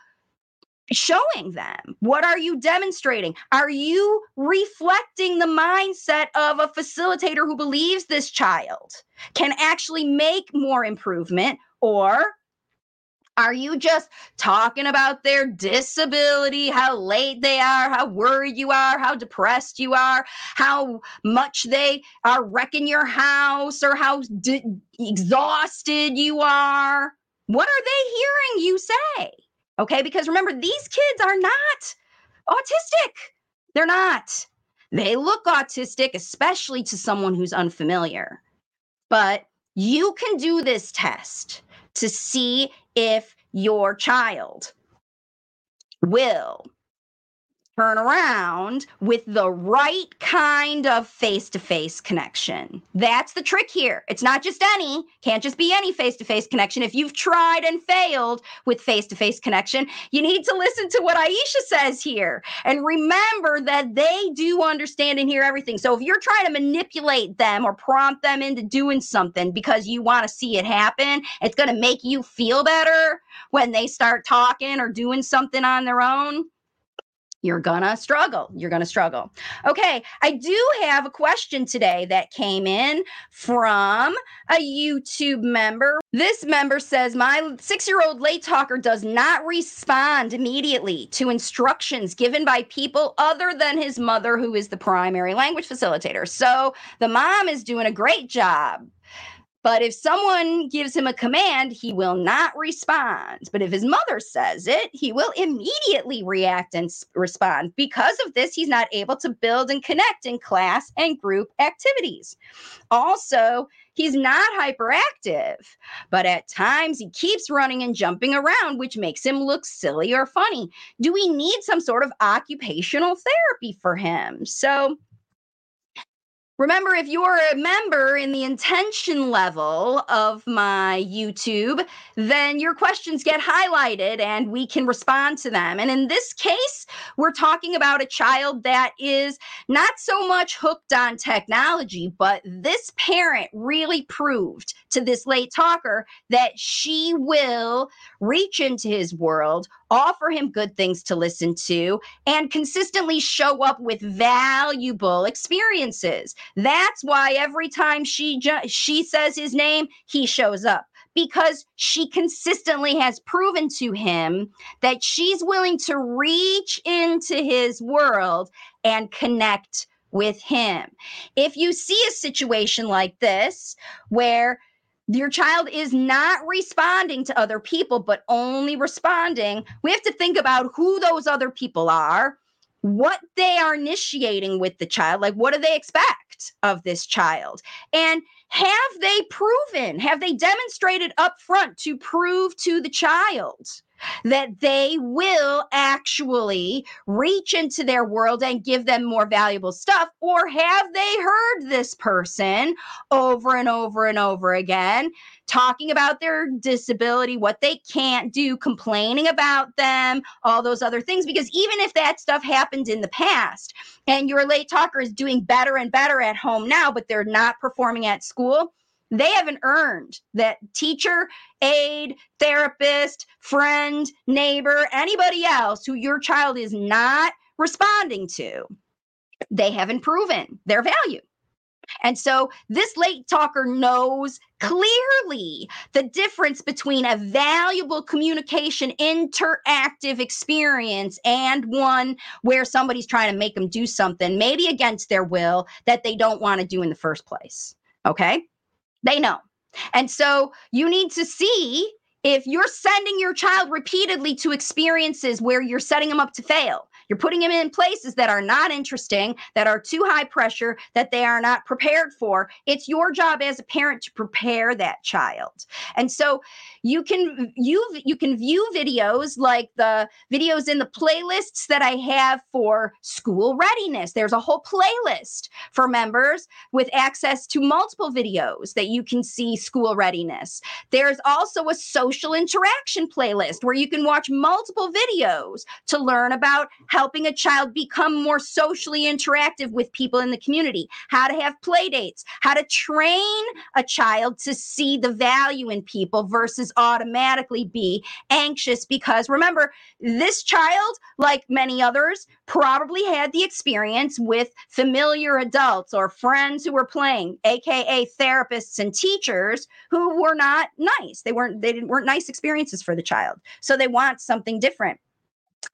showing them? What are you demonstrating? Are you reflecting the mindset of a facilitator who believes this child can actually make more improvement? Or are you just talking about their disability, how late they are, how worried you are, how depressed you are, how much they are wrecking your house, or how exhausted you are? What are they hearing you say? Okay, because remember, these kids are not autistic. They're not. They look autistic, especially to someone who's unfamiliar. But you can do this test to see if your child will turn around with the right kind of face to face connection. That's the trick here. It's not just any, can't just be any face to face connection. If you've tried and failed with face to face connection, you need to listen to what Aisha says here and remember that they do understand and hear everything. So if you're trying to manipulate them or prompt them into doing something because you want to see it happen, it's going to make you feel better when they start talking or doing something on their own you're gonna struggle. You're gonna struggle. Okay, I do have a question today that came in from a YouTube member. This member says, My six year old late talker does not respond immediately to instructions given by people other than his mother, who is the primary language facilitator. So the mom is doing a great job but if someone gives him a command, he will not respond. But if his mother says it, he will immediately react and respond. Because of this, he's not able to build and connect in class and group activities. Also, he's not hyperactive, but at times he keeps running and jumping around, which makes him look silly or funny. Do we need some sort of occupational therapy for him? So, Remember, if you're a member in the intention level of my YouTube, then your questions get highlighted and we can respond to them. And in this case, we're talking about a child that is not so much hooked on technology, but this parent really proved to this late talker that she will reach into his world, offer him good things to listen to, and consistently show up with valuable experiences. That's why every time she ju- she says his name, he shows up because she consistently has proven to him that she's willing to reach into his world and connect with him. If you see a situation like this where your child is not responding to other people, but only responding. We have to think about who those other people are, what they are initiating with the child. Like, what do they expect of this child? And have they proven, have they demonstrated up front to prove to the child that they will actually reach into their world and give them more valuable stuff? Or have they heard this person over and over and over again talking about their disability, what they can't do, complaining about them, all those other things? Because even if that stuff happened in the past and your late talker is doing better and better at home now, but they're not performing at school, they haven't earned that teacher, aide, therapist, friend, neighbor, anybody else who your child is not responding to, they haven't proven their value. And so this late talker knows clearly the difference between a valuable communication interactive experience and one where somebody's trying to make them do something, maybe against their will, that they don't want to do in the first place. Okay? They know. And so you need to see if you're sending your child repeatedly to experiences where you're setting them up to fail, you're putting them in places that are not interesting, that are too high pressure, that they are not prepared for. It's your job as a parent to prepare that child. And so you can you you can view videos like the videos in the playlists that I have for school readiness. There's a whole playlist for members with access to multiple videos that you can see school readiness. There's also a social interaction playlist where you can watch multiple videos to learn about helping a child become more socially interactive with people in the community, how to have play dates, how to train a child to see the value in people versus automatically be anxious. Because remember, this child, like many others, probably had the experience with familiar adults or friends who were playing, aka therapists and teachers who were not nice. They weren't they didn't weren't nice experiences for the child. So they want something different.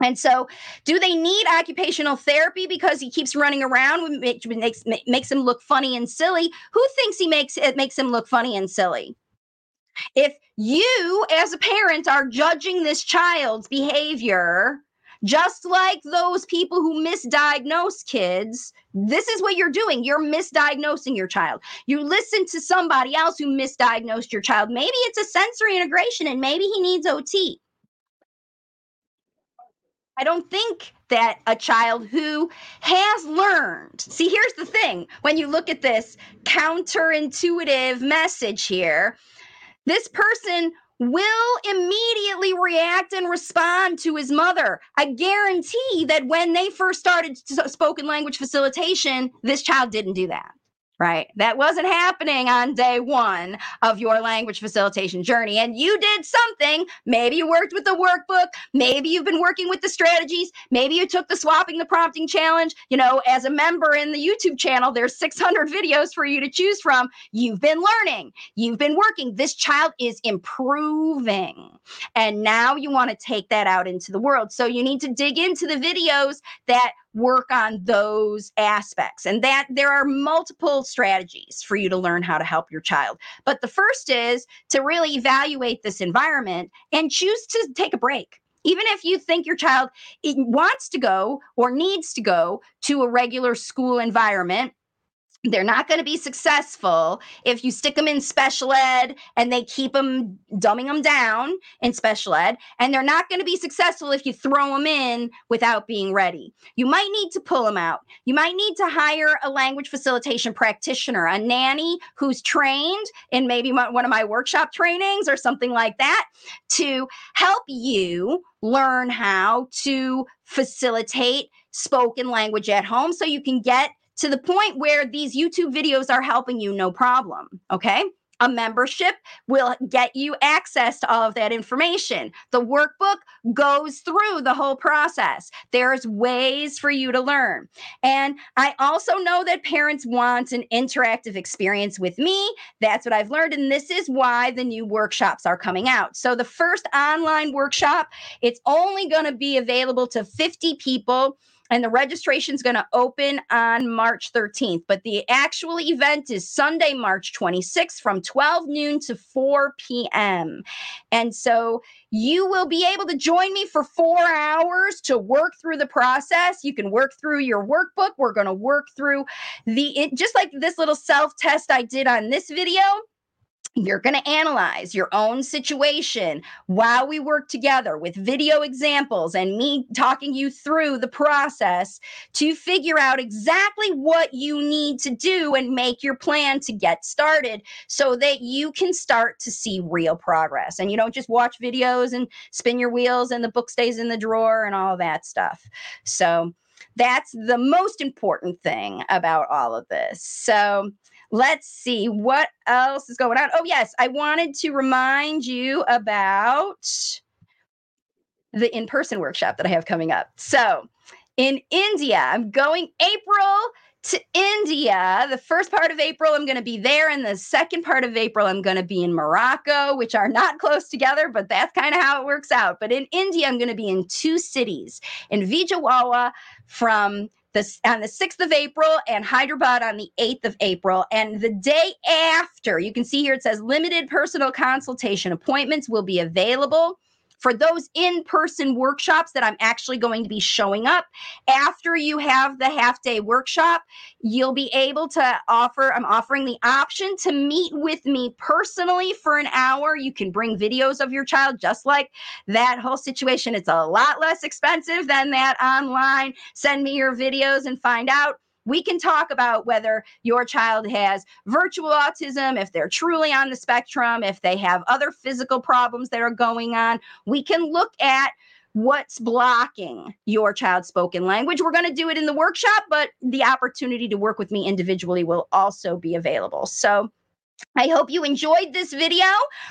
And so, do they need occupational therapy because he keeps running around, which makes makes him look funny and silly? Who thinks he makes it makes him look funny and silly? If you, as a parent, are judging this child's behavior, just like those people who misdiagnose kids, this is what you're doing. You're misdiagnosing your child. You listen to somebody else who misdiagnosed your child. Maybe it's a sensory integration and maybe he needs OT I don't think that a child who has learned, see, here's the thing when you look at this counterintuitive message here, this person will immediately react and respond to his mother. I guarantee that when they first started spoken language facilitation, this child didn't do that right? That wasn't happening on day one of your language facilitation journey. And you did something. Maybe you worked with the workbook. Maybe you've been working with the strategies. Maybe you took the swapping the prompting challenge. You know, as a member in the YouTube channel, there's 600 videos for you to choose from. You've been learning, you've been working. This child is improving. And now you want to take that out into the world. So you need to dig into the videos that work on those aspects and that there are multiple strategies for you to learn how to help your child but the first is to really evaluate this environment and choose to take a break even if you think your child wants to go or needs to go to a regular school environment they're not going to be successful if you stick them in special ed and they keep them dumbing them down in special ed and they're not going to be successful if you throw them in without being ready. You might need to pull them out. You might need to hire a language facilitation practitioner a nanny who's trained in maybe my, one of my workshop trainings or something like that to help you learn how to facilitate spoken language at home so you can get to the point where these YouTube videos are helping you, no problem. Okay. A membership will get you access to all of that information. The workbook goes through the whole process. There's ways for you to learn. And I also know that parents want an interactive experience with me. That's what I've learned. And this is why the new workshops are coming out. So the first online workshop, it's only going to be available to 50 people and the registration is going to open on March 13th. But the actual event is Sunday, March 26th from 12 noon to 4 p.m. And so you will be able to join me for four hours to work through the process. You can work through your workbook. We're going to work through the, just like this little self test I did on this video you're going to analyze your own situation while we work together with video examples and me talking you through the process to figure out exactly what you need to do and make your plan to get started so that you can start to see real progress. And you don't just watch videos and spin your wheels and the book stays in the drawer and all that stuff. So that's the most important thing about all of this. So let's see what else is going on. Oh, yes, I wanted to remind you about the in person workshop that I have coming up. So, in India, I'm going April to India. The first part of April, I'm going to be there. And the second part of April, I'm going to be in Morocco, which are not close together, but that's kind of how it works out. But in India, I'm going to be in two cities in Vijayawada from the, on the 6th of April and Hyderabad on the 8th of April. And the day after, you can see here it says limited personal consultation appointments will be available for those in person workshops that I'm actually going to be showing up after you have the half day workshop, you'll be able to offer, I'm offering the option to meet with me personally for an hour. You can bring videos of your child, just like that whole situation. It's a lot less expensive than that online. Send me your videos and find out we can talk about whether your child has virtual autism, if they're truly on the spectrum, if they have other physical problems that are going on. We can look at what's blocking your child's spoken language. We're going to do it in the workshop, but the opportunity to work with me individually will also be available. So, I hope you enjoyed this video.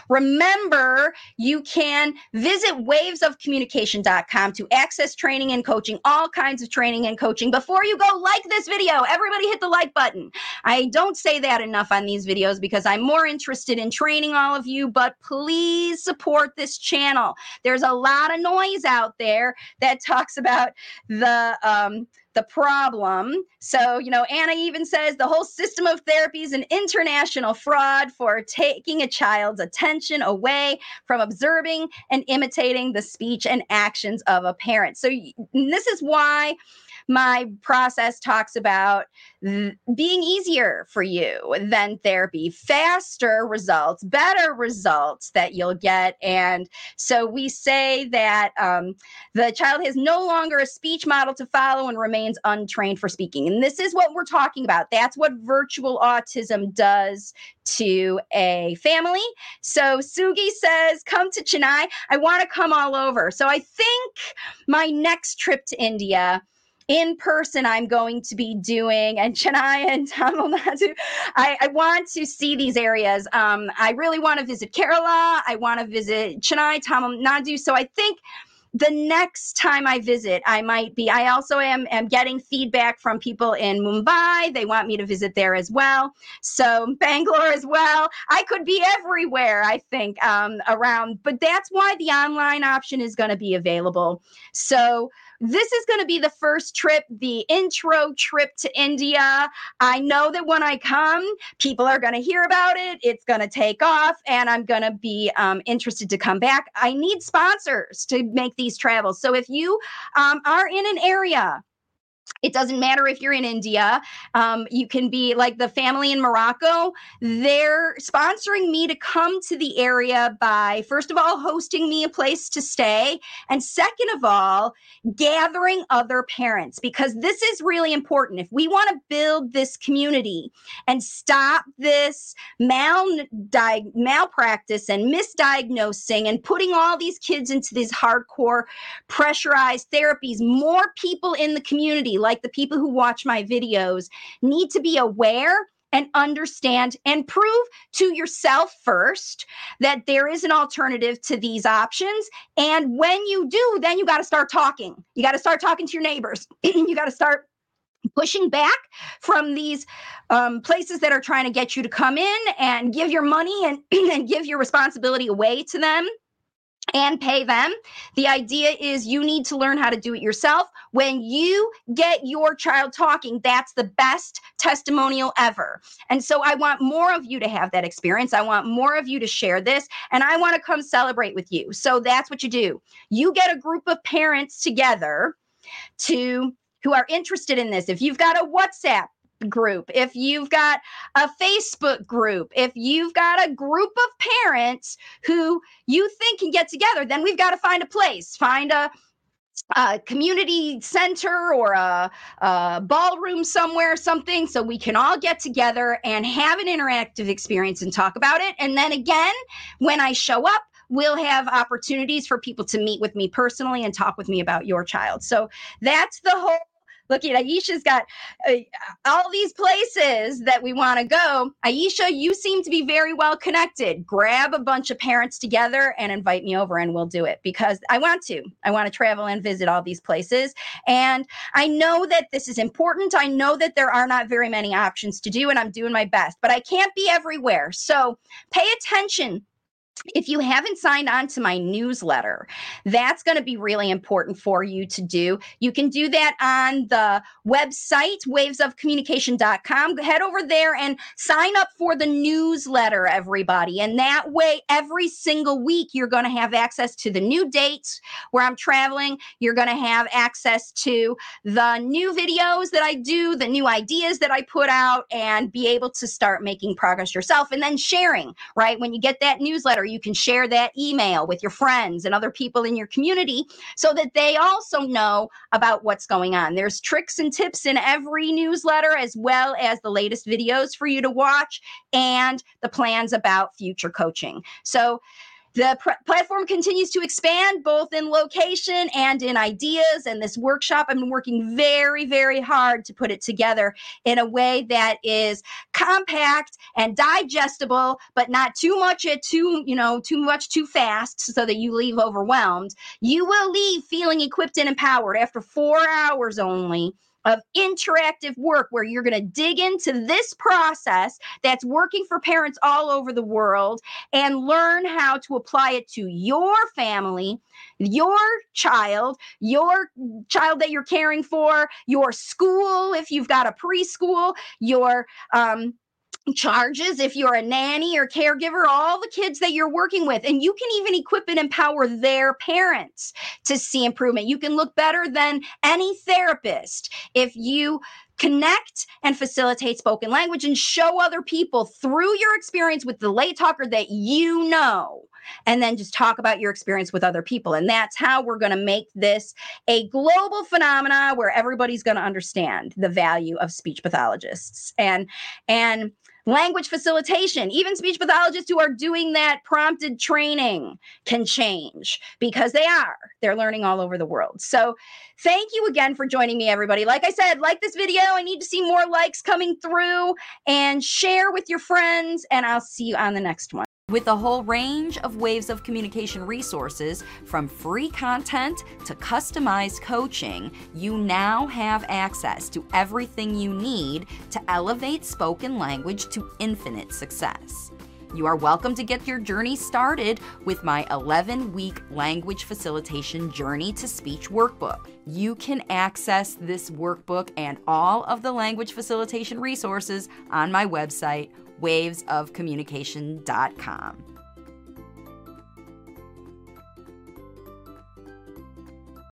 Remember, you can visit wavesofcommunication.com to access training and coaching, all kinds of training and coaching. Before you go, like this video. Everybody hit the like button. I don't say that enough on these videos because I'm more interested in training all of you, but please support this channel. There's a lot of noise out there that talks about the um, the problem. So, you know, Anna even says the whole system of therapy is an international fraud for taking a child's attention away from observing and imitating the speech and actions of a parent. So, this is why my process talks about th- being easier for you than therapy, faster results, better results that you'll get. And so we say that um, the child has no longer a speech model to follow and remains untrained for speaking. And this is what we're talking about. That's what virtual autism does to a family. So Sugi says, Come to Chennai. I want to come all over. So I think my next trip to India in person I'm going to be doing, and Chennai and (laughs) Tamil Nadu. I, I want to see these areas. Um, I really want to visit Kerala. I want to visit Chennai, Tamil Nadu. So I think the next time I visit, I might be. I also am, am getting feedback from people in Mumbai. They want me to visit there as well. So Bangalore as well. I could be everywhere, I think, um, around. But that's why the online option is going to be available. So this is going to be the first trip, the intro trip to India. I know that when I come, people are going to hear about it. It's going to take off, and I'm going to be um, interested to come back. I need sponsors to make these travels. So if you um, are in an area it doesn't matter if you're in India. Um, you can be like the family in Morocco. They're sponsoring me to come to the area by, first of all, hosting me a place to stay. And second of all, gathering other parents, because this is really important. If we want to build this community and stop this mal- di- malpractice and misdiagnosing and putting all these kids into these hardcore pressurized therapies, more people in the community like the people who watch my videos, need to be aware and understand and prove to yourself first that there is an alternative to these options. And when you do, then you got to start talking. You got to start talking to your neighbors. (clears throat) you got to start pushing back from these um, places that are trying to get you to come in and give your money and, (clears throat) and give your responsibility away to them and pay them. The idea is you need to learn how to do it yourself. When you get your child talking, that's the best testimonial ever. And so I want more of you to have that experience. I want more of you to share this, and I want to come celebrate with you. So that's what you do. You get a group of parents together to who are interested in this. If you've got a WhatsApp group, if you've got a Facebook group, if you've got a group of parents who you think can get together, then we've got to find a place, find a a community center or a, a, ballroom somewhere, something, so we can all get together and have an interactive experience and talk about it. And then again, when I show up, we'll have opportunities for people to meet with me personally and talk with me about your child. So that's the whole Look at Aisha's got uh, all these places that we want to go. Aisha, you seem to be very well connected. Grab a bunch of parents together and invite me over, and we'll do it because I want to. I want to travel and visit all these places. And I know that this is important. I know that there are not very many options to do, and I'm doing my best, but I can't be everywhere. So pay attention if you haven't signed on to my newsletter, that's going to be really important for you to do. You can do that on the website, wavesofcommunication.com. Head over there and sign up for the newsletter, everybody. And that way, every single week, you're going to have access to the new dates where I'm traveling. You're going to have access to the new videos that I do, the new ideas that I put out, and be able to start making progress yourself and then sharing, right? When you get that newsletter, you can share that email with your friends and other people in your community so that they also know about what's going on. There's tricks and tips in every newsletter, as well as the latest videos for you to watch and the plans about future coaching. So, the pr- platform continues to expand both in location and in ideas. And this workshop, I've been working very, very hard to put it together in a way that is compact and digestible, but not too much at too, you know, too much too fast so that you leave overwhelmed. You will leave feeling equipped and empowered after four hours only of interactive work where you're going to dig into this process that's working for parents all over the world and learn how to apply it to your family, your child, your child that you're caring for, your school, if you've got a preschool, your um, charges if you're a nanny or caregiver, all the kids that you're working with. And you can even equip and empower their parents to see improvement. You can look better than any therapist if you connect and facilitate spoken language and show other people through your experience with the late talker that you know and then just talk about your experience with other people and that's how we're going to make this a global phenomena where everybody's going to understand the value of speech pathologists and and language facilitation. Even speech pathologists who are doing that prompted training can change because they are. They're learning all over the world. So thank you again for joining me everybody. Like i said like this video. I need to see more likes coming through. And share with your friends and i'll see you on the next one with a whole range of waves of communication resources, from free content to customized coaching, you now have access to everything you need to elevate spoken language to infinite success. You are welcome to get your journey started with my 11 week language facilitation journey to speech workbook. You can access this workbook and all of the language facilitation resources on my website wavesofcommunication.com.